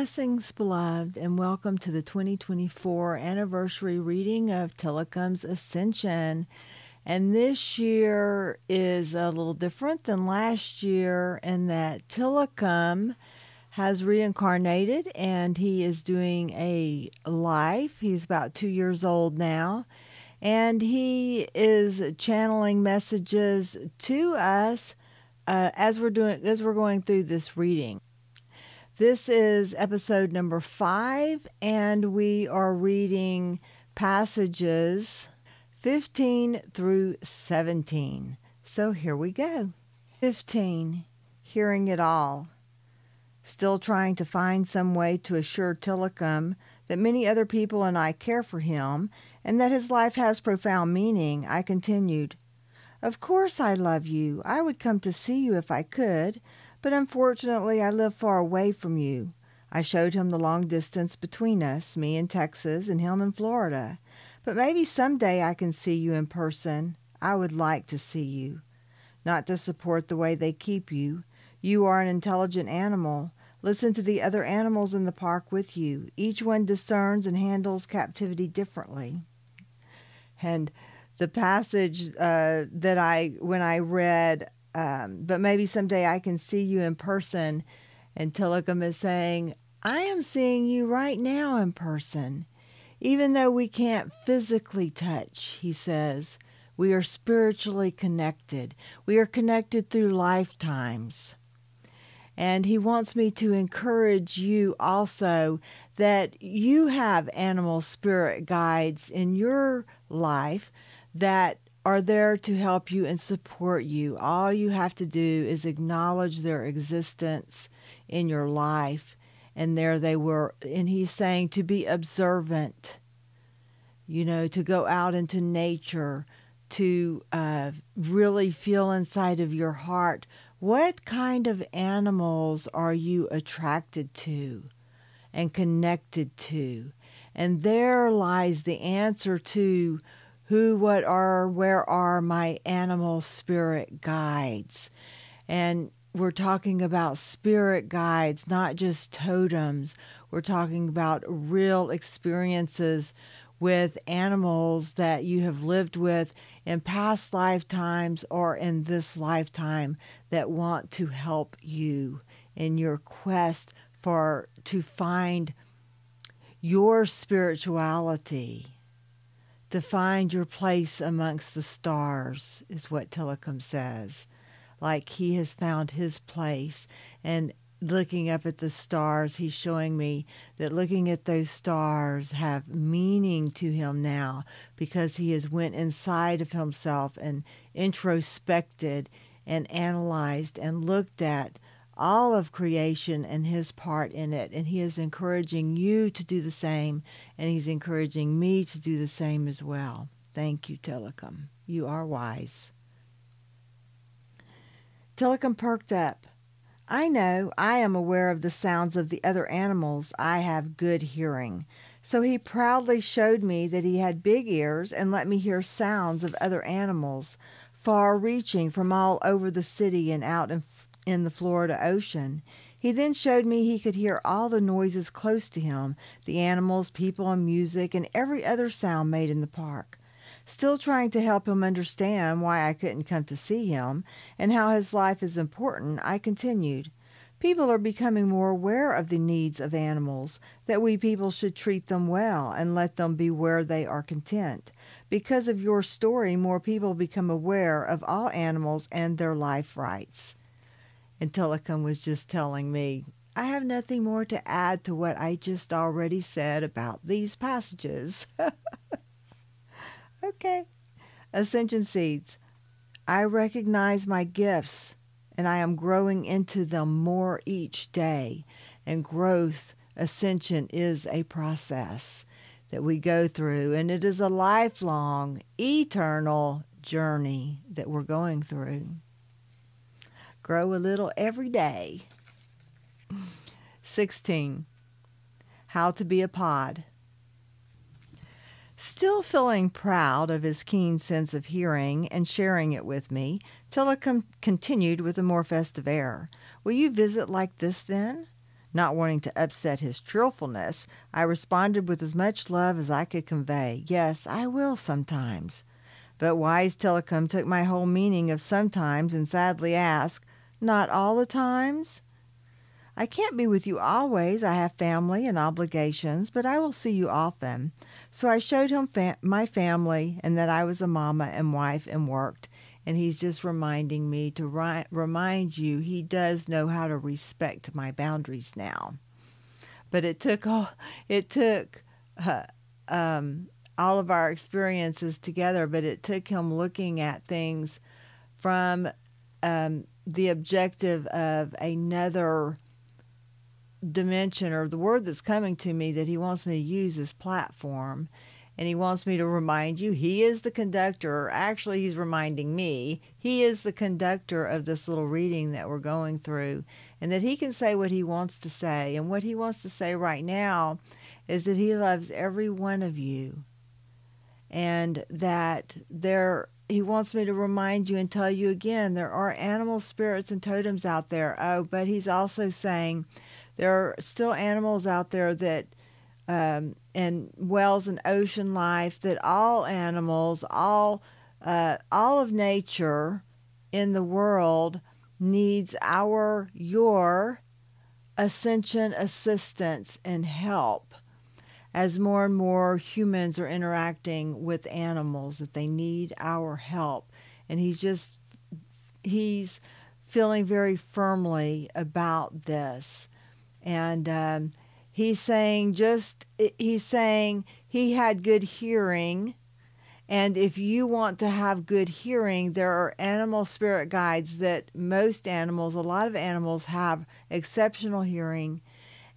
Blessings, beloved, and welcome to the 2024 anniversary reading of Tilikum's Ascension. And this year is a little different than last year in that Tilikum has reincarnated and he is doing a life. He's about two years old now. And he is channeling messages to us uh, as we're doing as we're going through this reading. This is episode number five, and we are reading passages 15 through 17. So here we go. 15. Hearing it all. Still trying to find some way to assure Tilikum that many other people and I care for him and that his life has profound meaning, I continued. Of course I love you. I would come to see you if I could, but unfortunately, I live far away from you. I showed him the long distance between us, me in Texas and him in Florida. But maybe some day I can see you in person. I would like to see you. Not to support the way they keep you. You are an intelligent animal. Listen to the other animals in the park with you. Each one discerns and handles captivity differently. And the passage uh, that I, when I read um, but maybe someday I can see you in person. And Tilikum is saying, I am seeing you right now in person. Even though we can't physically touch, he says, we are spiritually connected. We are connected through lifetimes. And he wants me to encourage you also that you have animal spirit guides in your life that are there to help you and support you. All you have to do is acknowledge their existence in your life. And there they were. And he's saying to be observant, you know, to go out into nature, to uh, really feel inside of your heart what kind of animals are you attracted to and connected to? And there lies the answer to who, what are, where are my animal spirit guides? And we're talking about spirit guides, not just totems. We're talking about real experiences with animals that you have lived with in past lifetimes or in this lifetime that want to help you in your quest for to find your spirituality to find your place amongst the stars, is what Tilikum says. Like he has found his place. And looking up at the stars, he's showing me that looking at those stars have meaning to him now because he has went inside of himself and introspected and analyzed and looked at all of creation and his part in it. And he is encouraging you to do the same, and he's encouraging me to do the same as well. Thank you, Tilikum. You are wise. Tilikum perked up. I know I am aware of the sounds of the other animals. I have good hearing. So he proudly showed me that he had big ears and let me hear sounds of other animals, far reaching from all over the city and out in in the Florida Ocean. He then showed me he could hear all the noises close to him the animals, people, and music, and every other sound made in the park. Still trying to help him understand why I couldn't come to see him and how his life is important, I continued. People are becoming more aware of the needs of animals, that we people should treat them well and let them be where they are content. Because of your story, more people become aware of all animals and their life rights. And Tilikum was just telling me, I have nothing more to add to what I just already said about these passages. okay. Ascension Seeds. I recognize my gifts and I am growing into them more each day. And growth, ascension, is a process that we go through, and it is a lifelong, eternal journey that we're going through grow a little every day. 16. How to be a pod. Still feeling proud of his keen sense of hearing and sharing it with me, Tilikum continued with a more festive air. Will you visit like this then? Not wanting to upset his cheerfulness, I responded with as much love as I could convey. Yes, I will sometimes. But wise Tilikum took my whole meaning of sometimes and sadly asked, Not all the times? I can't be with you always. I have family and obligations, but I will see you often. So I showed him fa- my family and that I was a mama and wife and worked. And he's just reminding me to ri- remind you he does know how to respect my boundaries now. But it took all it took uh, um, all of our experiences together, but it took him looking at things from um, the objective of another dimension or the word that's coming to me that he wants me to use as platform. And he wants me to remind you he is the conductor. Actually he's reminding me he is the conductor of this little reading that we're going through. And that he can say what he wants to say. And what he wants to say right now is that he loves every one of you. And that there he wants me to remind you and tell you again there are animal spirits and totems out there. Oh but he's also saying there are still animals out there that, um, and wells and ocean life that all animals, all, uh, all of nature in the world needs our, your ascension assistance and help as more and more humans are interacting with animals that they need our help. And he's just he's feeling very firmly about this. And um, he's saying just he's saying he had good hearing. And if you want to have good hearing there are animal spirit guides that most animals a lot of animals have exceptional hearing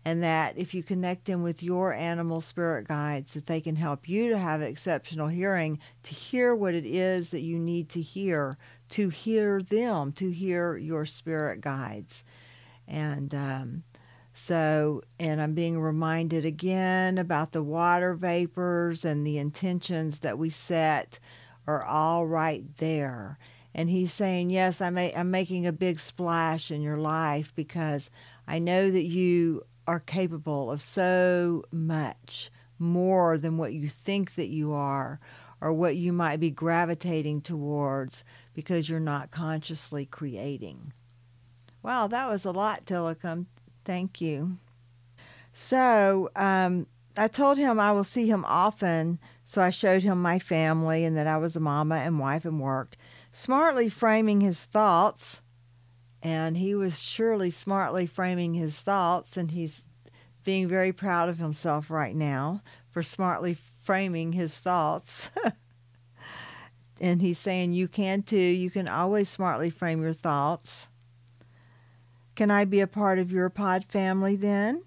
and that if you connect them with your animal spirit guides that they can help you to have exceptional hearing to hear what it is that you need to hear to hear them to hear your spirit guides and um, so, and I'm being reminded again about the water vapors and the intentions that we set are all right there. And he's saying, Yes, I'm, a, I'm making a big splash in your life because I know that you are capable of so much more than what you think that you are or what you might be gravitating towards because you're not consciously creating. Wow, that was a lot, Tilikum. Thank you. So um, I told him I will see him often. So I showed him my family and that I was a mama and wife and worked, smartly framing his thoughts. And he was surely smartly framing his thoughts, and he's being very proud of himself right now for smartly framing his thoughts. and he's saying, You can too. You can always smartly frame your thoughts. Can I be a part of your pod family then?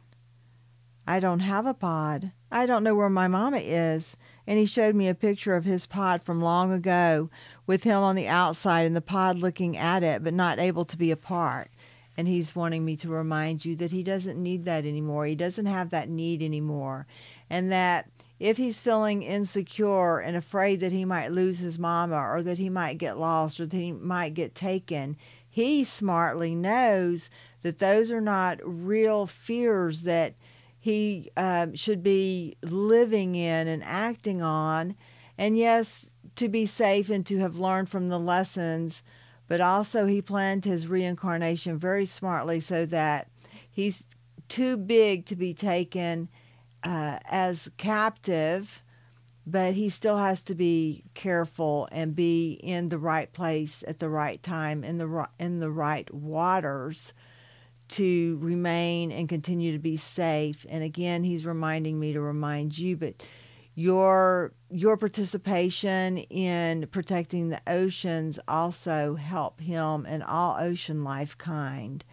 I don't have a pod. I don't know where my mama is. And he showed me a picture of his pod from long ago with him on the outside and the pod looking at it but not able to be apart. And he's wanting me to remind you that he doesn't need that anymore. He doesn't have that need anymore. And that if he's feeling insecure and afraid that he might lose his mama or that he might get lost or that he might get taken, he smartly knows that those are not real fears that he um, should be living in and acting on. And yes, to be safe and to have learned from the lessons, but also he planned his reincarnation very smartly so that he's too big to be taken uh, as captive but he still has to be careful and be in the right place at the right time in the in the right waters to remain and continue to be safe and again he's reminding me to remind you but your your participation in protecting the oceans also help him and all ocean life kind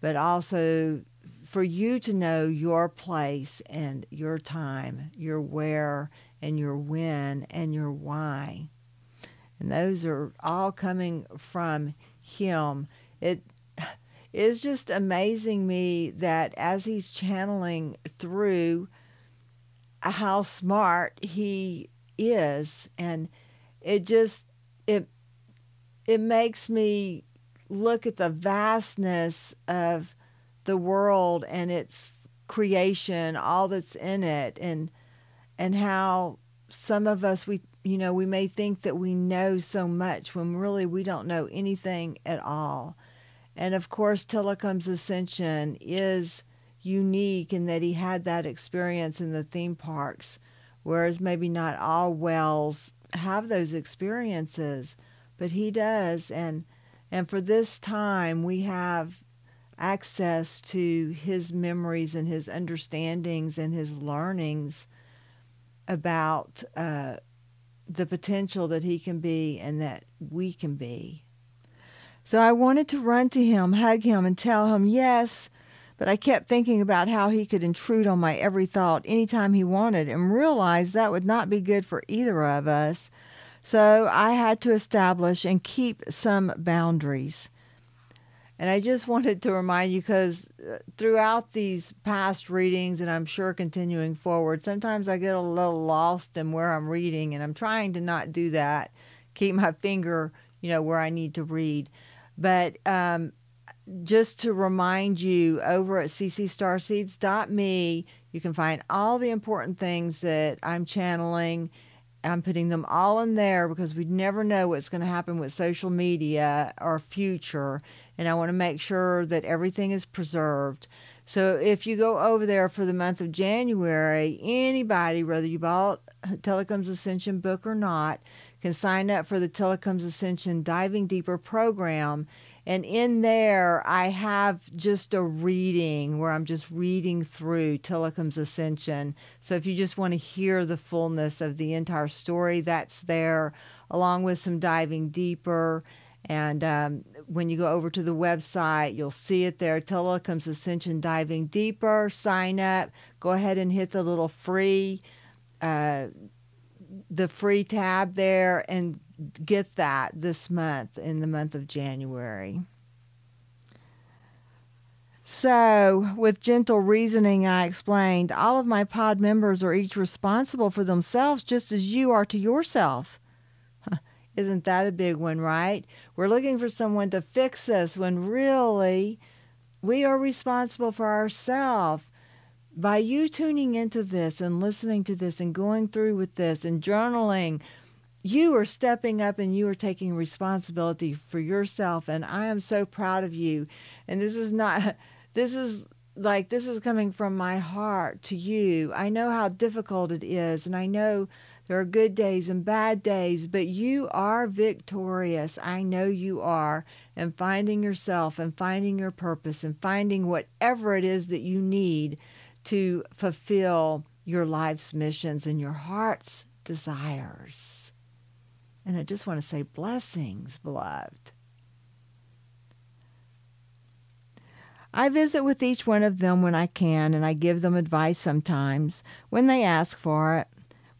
but also for you to know your place and your time your where and your when and your why. And those are all coming from him. It is just amazing me that as he's channeling through how smart he is and it just it it makes me look at the vastness of the world and its creation, all that's in it, and and how some of us we you know we may think that we know so much when really we don't know anything at all. And of course, Tilikum's ascension is unique in that he had that experience in the theme parks, whereas maybe not all whales have those experiences, but he does. And and for this time, we have access to his memories and his understandings and his learnings about uh, the potential that he can be and that we can be. So I wanted to run to him, hug him, and tell him yes, but I kept thinking about how he could intrude on my every thought anytime he wanted and realized that would not be good for either of us. So I had to establish and keep some boundaries. And I just wanted to remind you because uh, throughout these past readings, and I'm sure continuing forward, sometimes I get a little lost in where I'm reading, and I'm trying to not do that. Keep my finger, you know, where I need to read. But um, just to remind you, over at ccstarseeds.me, you can find all the important things that I'm channeling. I'm putting them all in there because we never know what's going to happen with social media or future. And I want to make sure that everything is preserved. So if you go over there for the month of January, anybody, whether you bought Tilikum's Ascension book or not, can sign up for the Tilikum's Ascension Diving Deeper program. And in there, I have just a reading where I'm just reading through Tilikum's Ascension. So if you just want to hear the fullness of the entire story, that's there, along with some diving deeper. And um, when you go over to the website, you'll see it there. Tilikum's Ascension Diving Deeper. Sign up. Go ahead and hit the little free uh, the free tab there and get that this month in the month of January. So, with gentle reasoning, I explained all of my pod members are each responsible for themselves just as you are to yourself. Isn't that a big one, right? We're looking for someone to fix us when really we are responsible for ourselves by you tuning into this and listening to this and going through with this and journaling, you are stepping up and you are taking responsibility for yourself. And I am so proud of you. And this is not, this is like, this is coming from my heart to you. I know how difficult it is. And I know there are good days and bad days, but you are victorious. I know you are. And finding yourself and finding your purpose and finding whatever it is that you need to fulfill your life's missions and your heart's desires. And I just want to say blessings, beloved. I visit with each one of them when I can, and I give them advice sometimes when they ask for it.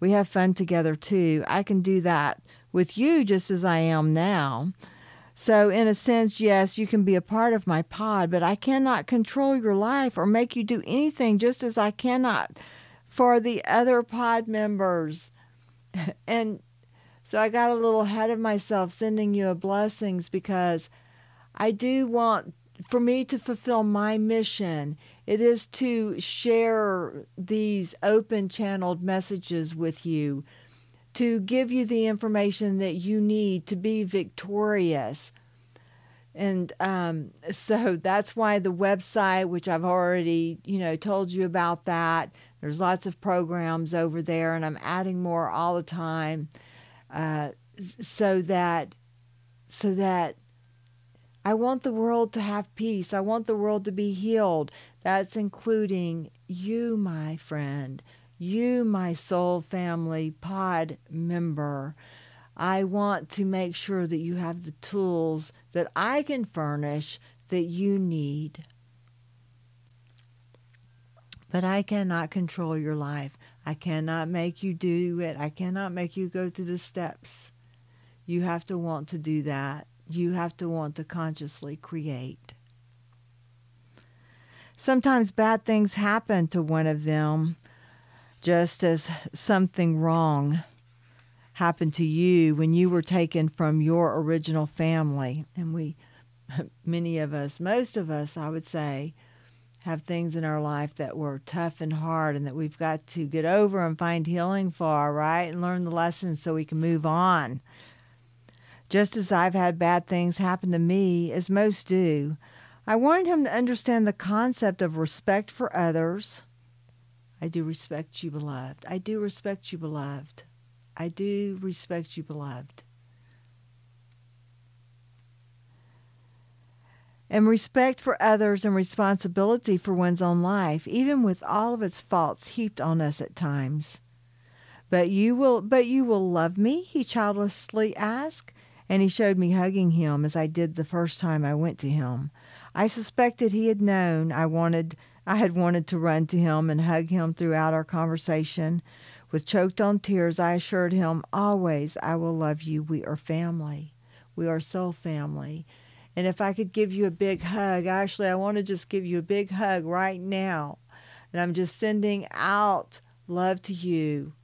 We have fun together too. I can do that with you just as I am now. So, in a sense, yes, you can be a part of my pod, but I cannot control your life or make you do anything just as I cannot for the other pod members. and so I got a little ahead of myself sending you a blessings because I do want for me to fulfill my mission. It is to share these open channeled messages with you to give you the information that you need to be victorious. And um, so that's why the website, which I've already, you know, told you about that. There's lots of programs over there, and I'm adding more all the time, uh, so that, so that I want the world to have peace. I want the world to be healed. That's including you, my friend you, my soul family pod member, I want to make sure that you have the tools that I can furnish that you need. But I cannot control your life. I cannot make you do it. I cannot make you go through the steps. You have to want to do that. You have to want to consciously create. Sometimes bad things happen to one of them just as something wrong happened to you when you were taken from your original family. And we, many of us, most of us, I would say, have things in our life that were tough and hard and that we've got to get over and find healing for, right? And learn the lessons so we can move on. Just as I've had bad things happen to me, as most do, I wanted him to understand the concept of respect for others. I do respect you, beloved. I do respect you, beloved. I do respect you, beloved. And respect for others and responsibility for one's own life, even with all of its faults heaped on us at times. But you will but you will love me? he childishly asked, and he showed me hugging him as I did the first time I went to him. I suspected he had known I wanted I had wanted to run to him and hug him throughout our conversation. With choked on tears, I assured him, Always I will love you. We are family. We are soul family. And if I could give you a big hug, actually, I want to just give you a big hug right now. And I'm just sending out love to you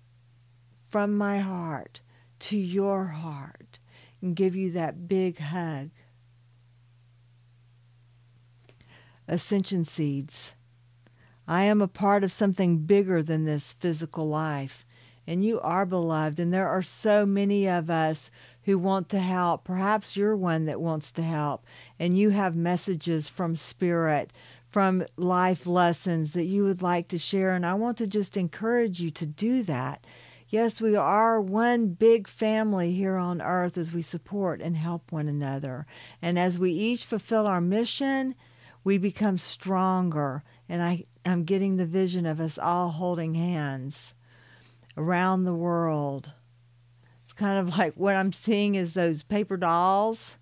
from my heart to your heart and give you that big hug. Ascension seeds. I am a part of something bigger than this physical life. And you are beloved. And there are so many of us who want to help. Perhaps you're one that wants to help. And you have messages from Spirit, from life lessons that you would like to share. And I want to just encourage you to do that. Yes, we are one big family here on earth as we support and help one another. And as we each fulfill our mission, we become stronger. And I am getting the vision of us all holding hands around the world. It's kind of like what I'm seeing is those paper dolls,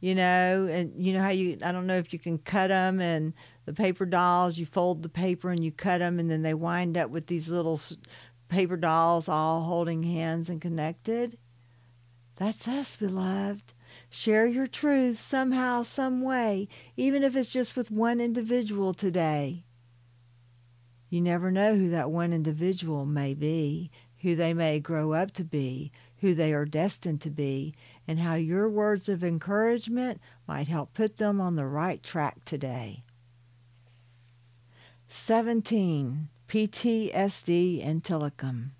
you know, and you know how you, I don't know if you can cut them and the paper dolls, you fold the paper and you cut them and then they wind up with these little paper dolls all holding hands and connected. That's us, beloved. Share your truth somehow, some way, even if it's just with one individual today. You never know who that one individual may be, who they may grow up to be, who they are destined to be, and how your words of encouragement might help put them on the right track today. 17. PTSD and Tilikum.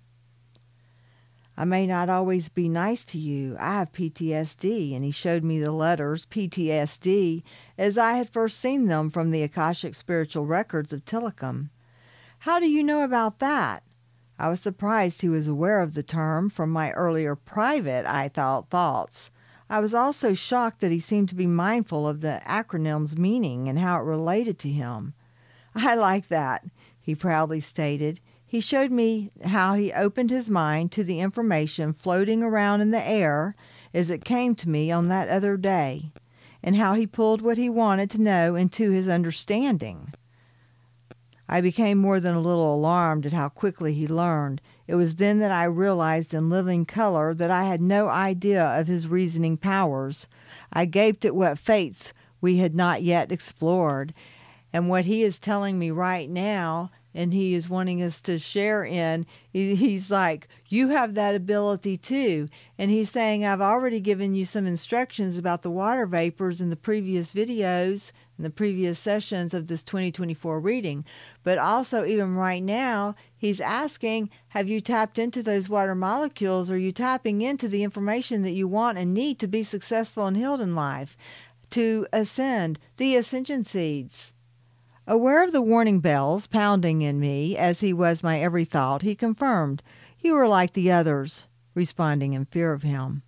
I may not always be nice to you. I have PTSD. And he showed me the letters PTSD as I had first seen them from the Akashic spiritual records of Tilikum. How do you know about that? I was surprised he was aware of the term from my earlier private, I thought, thoughts. I was also shocked that he seemed to be mindful of the acronym's meaning and how it related to him. I like that, he proudly stated. He showed me how he opened his mind to the information floating around in the air as it came to me on that other day, and how he pulled what he wanted to know into his understanding. I became more than a little alarmed at how quickly he learned. It was then that I realized in living color that I had no idea of his reasoning powers. I gaped at what fates we had not yet explored, and what he is telling me right now and he is wanting us to share in he's like you have that ability too and he's saying i've already given you some instructions about the water vapors in the previous videos in the previous sessions of this 2024 reading. But also even right now he's asking have you tapped into those water molecules? Are you tapping into the information that you want and need to be successful and healed in life to ascend the ascension seeds? Aware of the warning bells pounding in me as he was my every thought, he confirmed, You are like the others, responding in fear of him.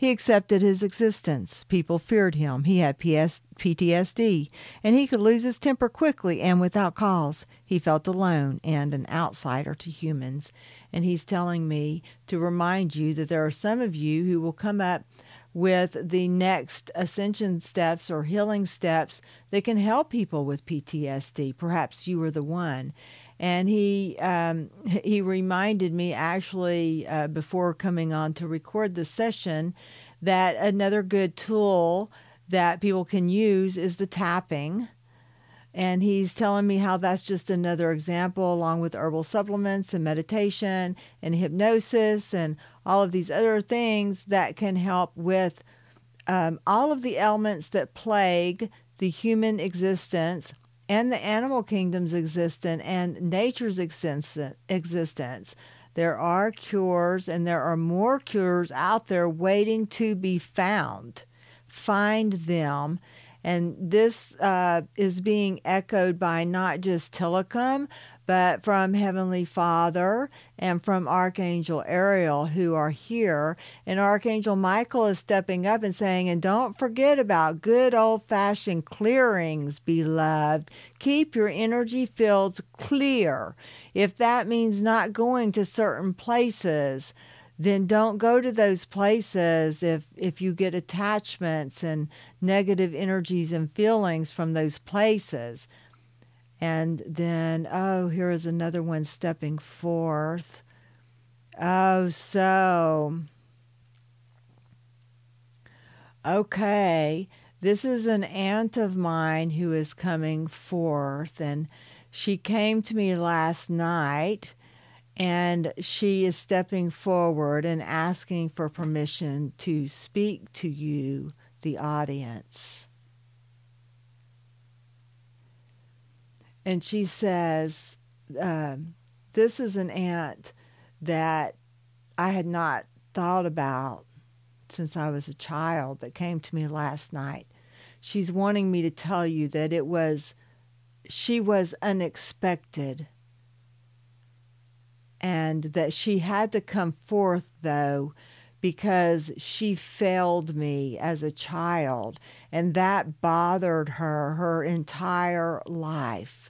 He accepted his existence. People feared him. He had PS- PTSD, and he could lose his temper quickly and without cause. He felt alone and an outsider to humans. And he's telling me to remind you that there are some of you who will come up with the next ascension steps or healing steps that can help people with PTSD. Perhaps you are the one. And he um, he reminded me actually uh, before coming on to record the session that another good tool that people can use is the tapping. And he's telling me how that's just another example, along with herbal supplements and meditation and hypnosis and all of these other things that can help with um, all of the elements that plague the human existence and the animal kingdom's existence and nature's existence. There are cures, and there are more cures out there waiting to be found. Find them. And this uh, is being echoed by not just Tilikum, but from Heavenly Father and from Archangel Ariel who are here. And Archangel Michael is stepping up and saying, and don't forget about good old fashioned clearings, beloved. Keep your energy fields clear. If that means not going to certain places, then don't go to those places if if you get attachments and negative energies and feelings from those places and then, oh, here is another one stepping forth. Oh, so. Okay, this is an aunt of mine who is coming forth, and she came to me last night and she is stepping forward and asking for permission to speak to you, the audience. And she says, um, This is an aunt that I had not thought about since I was a child that came to me last night. She's wanting me to tell you that it was, she was unexpected and that she had to come forth, though, because she failed me as a child, and that bothered her her entire life.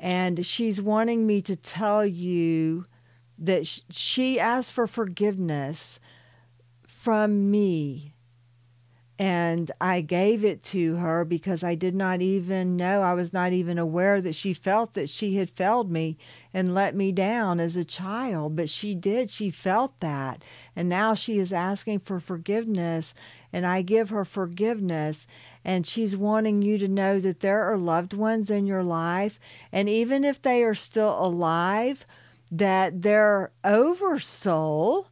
And she's wanting me to tell you that she asked for forgiveness from me and I gave it to her because I did not even know, I was not even aware that she felt that she had failed me and let me down as a child. But she did, she felt that. And now she is asking for forgiveness, and I give her forgiveness. And she's wanting you to know that there are loved ones in your life, and even if they are still alive, that their oversoul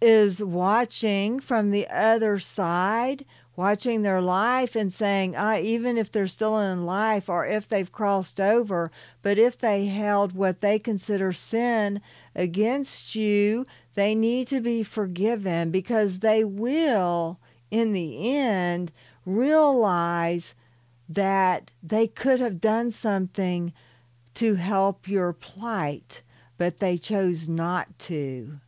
is watching from the other side, watching their life and saying, ah, even if they're still in life or if they've crossed over, but if they held what they consider sin against you, they need to be forgiven because they will, in the end, realize that they could have done something to help your plight, but they chose not to.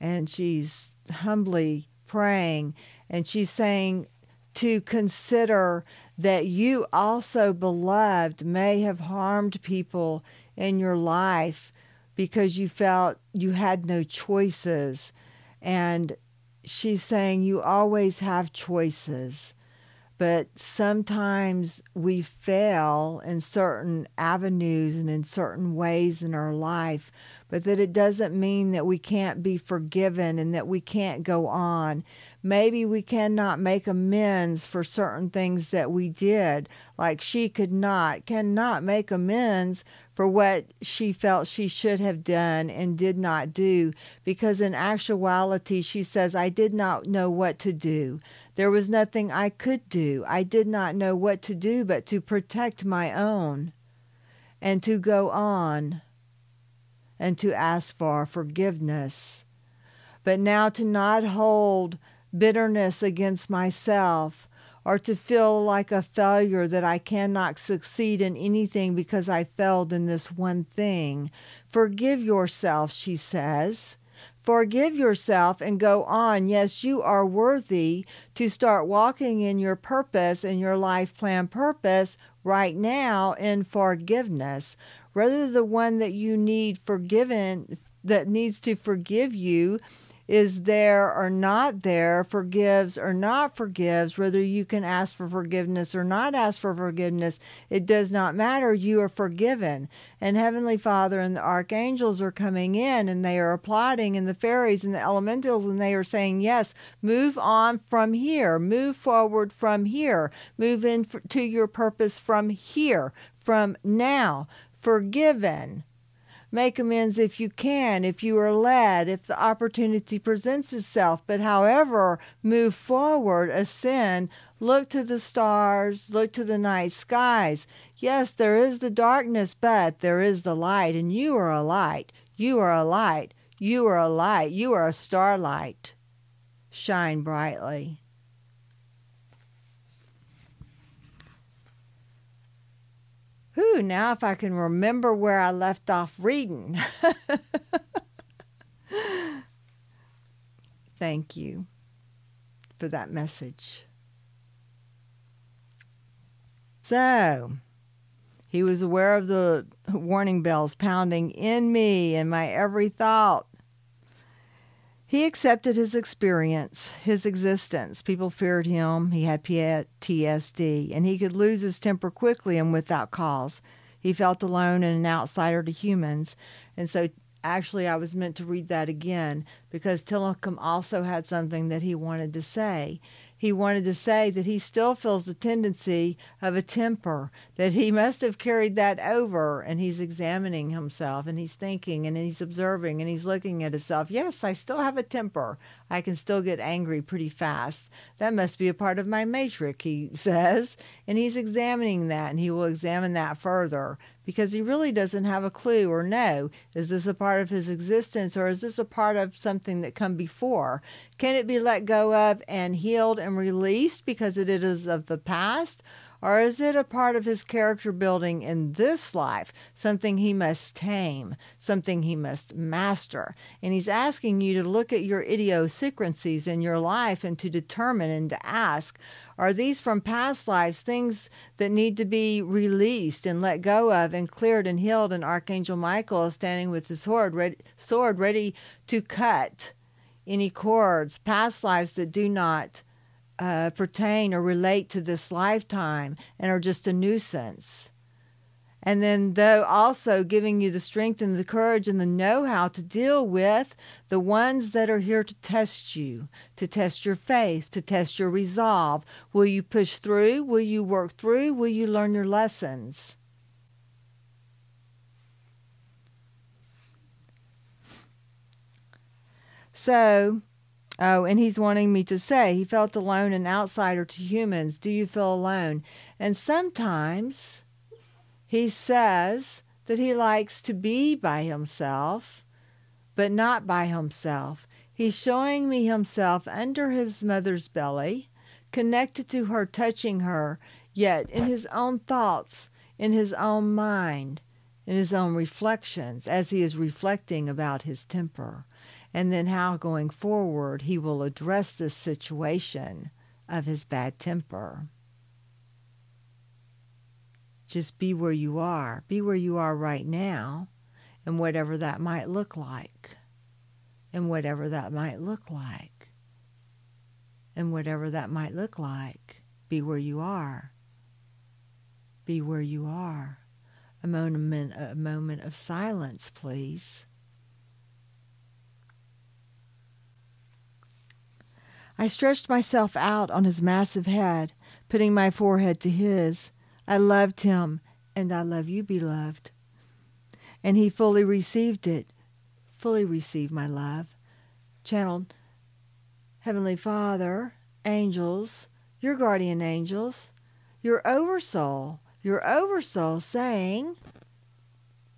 and she's humbly praying and she's saying to consider that you also, beloved, may have harmed people in your life because you felt you had no choices. And she's saying you always have choices, but sometimes we fail in certain avenues and in certain ways in our life but that it doesn't mean that we can't be forgiven and that we can't go on. Maybe we cannot make amends for certain things that we did, like she could not, cannot make amends for what she felt she should have done and did not do, because in actuality, she says, I did not know what to do. There was nothing I could do. I did not know what to do but to protect my own and to go on and to ask for forgiveness. But now to not hold bitterness against myself or to feel like a failure that I cannot succeed in anything because I failed in this one thing. Forgive yourself, she says. Forgive yourself and go on. Yes, you are worthy to start walking in your purpose and your life plan purpose right now in forgiveness rather the one that you need forgiven that needs to forgive you is there or not there, forgives or not forgives, whether you can ask for forgiveness or not ask for forgiveness, it does not matter. You are forgiven. And Heavenly Father and the archangels are coming in and they are applauding, and the fairies and the elementals, and they are saying, Yes, move on from here, move forward from here, move into your purpose from here, from now forgiven. Make amends if you can, if you are led, if the opportunity presents itself. But however, move forward, ascend, look to the stars, look to the night skies. Yes, there is the darkness, but there is the light, and you are a light. You are a light. You are a light. You are a starlight. Shine brightly. Whew, now if I can remember where I left off reading. Thank you for that message. So, he was aware of the warning bells pounding in me and my every thought. He accepted his experience, his existence. People feared him. He had PTSD, and he could lose his temper quickly and without cause. He felt alone and an outsider to humans. And so, actually, I was meant to read that again because Tilikum also had something that he wanted to say he wanted to say that he still feels the tendency of a temper, that he must have carried that over, and he's examining himself and he's thinking and he's observing and he's looking at himself. Yes, I still have a temper. I can still get angry pretty fast. That must be a part of my matrix, he says. And he's examining that and he will examine that further because he really doesn't have a clue or know is this a part of his existence or is this a part of something that come before can it be let go of and healed and released because it is of the past or is it a part of his character building in this life, something he must tame, something he must master? And he's asking you to look at your idiosyncrasies in your life and to determine and to ask are these from past lives things that need to be released and let go of and cleared and healed? And Archangel Michael is standing with his sword ready, sword ready to cut any cords, past lives that do not uh, pertain or relate to this lifetime and are just a nuisance. And then, though also giving you the strength and the courage and the know how to deal with the ones that are here to test you, to test your faith, to test your resolve. Will you push through? Will you work through? Will you learn your lessons? So, Oh, and he's wanting me to say he felt alone and outsider to humans. Do you feel alone? And sometimes he says that he likes to be by himself, but not by himself. He's showing me himself under his mother's belly, connected to her, touching her, yet in his own thoughts, in his own mind, in his own reflections, as he is reflecting about his temper and then how going forward he will address this situation of his bad temper. Just be where you are. Be where you are right now, and whatever that might look like. And whatever that might look like. And whatever that might look like. Be where you are. Be where you are. A moment, a moment of silence, please. I stretched myself out on his massive head, putting my forehead to his. I loved him, and I love you, beloved. And he fully received it, fully received my love. Channeled, Heavenly Father, angels, your guardian angels, your oversoul, your oversoul saying,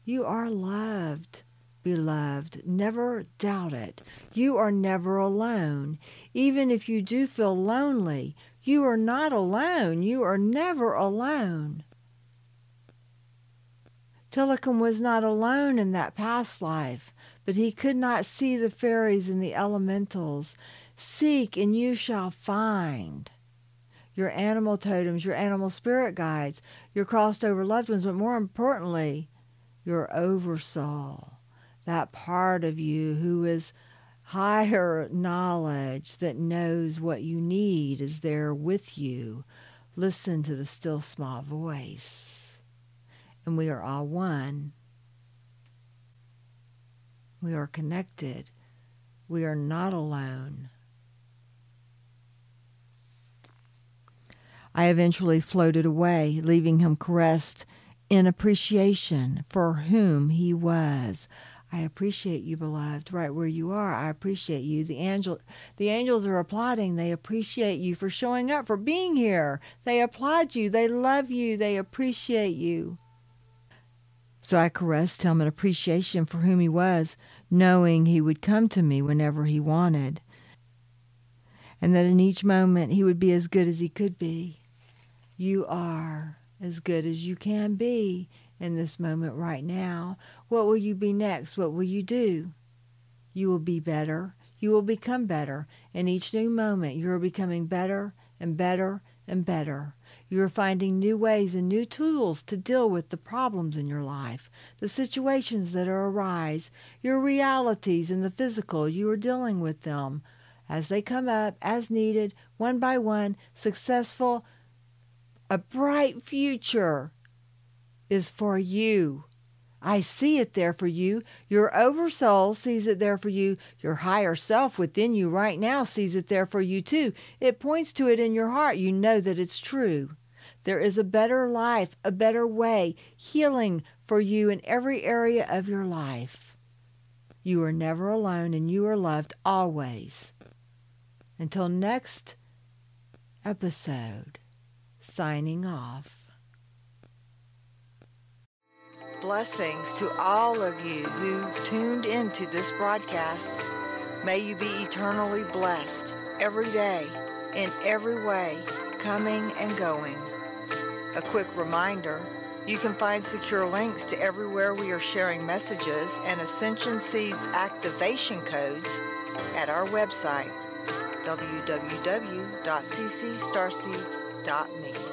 You are loved beloved. Never doubt it. You are never alone. Even if you do feel lonely, you are not alone. You are never alone. Tilikum was not alone in that past life, but he could not see the fairies and the elementals. Seek and you shall find your animal totems, your animal spirit guides, your crossed over loved ones, but more importantly, your oversoul that part of you who is higher knowledge that knows what you need is there with you. Listen to the still small voice. And we are all one. We are connected. We are not alone. I eventually floated away, leaving him caressed in appreciation for whom he was. I appreciate you, beloved, right where you are. I appreciate you. The angel the angels are applauding. They appreciate you for showing up, for being here. They applaud you. They love you. They appreciate you. So I caressed him in appreciation for whom he was, knowing he would come to me whenever he wanted, and that in each moment he would be as good as he could be. You are as good as you can be in this moment right now. What will you be next? What will you do? You will be better. You will become better. In each new moment, you are becoming better and better and better. You are finding new ways and new tools to deal with the problems in your life, the situations that arise, your realities in the physical. You are dealing with them as they come up, as needed, one by one, successful, a bright future is for you. I see it there for you. Your oversoul sees it there for you. Your higher self within you right now sees it there for you too. It points to it in your heart. You know that it's true. There is a better life, a better way, healing for you in every area of your life. You are never alone and you are loved always. Until next episode, signing off. Blessings to all of you who tuned into this broadcast. May you be eternally blessed every day, in every way, coming and going. A quick reminder you can find secure links to everywhere we are sharing messages and Ascension Seeds activation codes at our website www.ccstarseeds.me.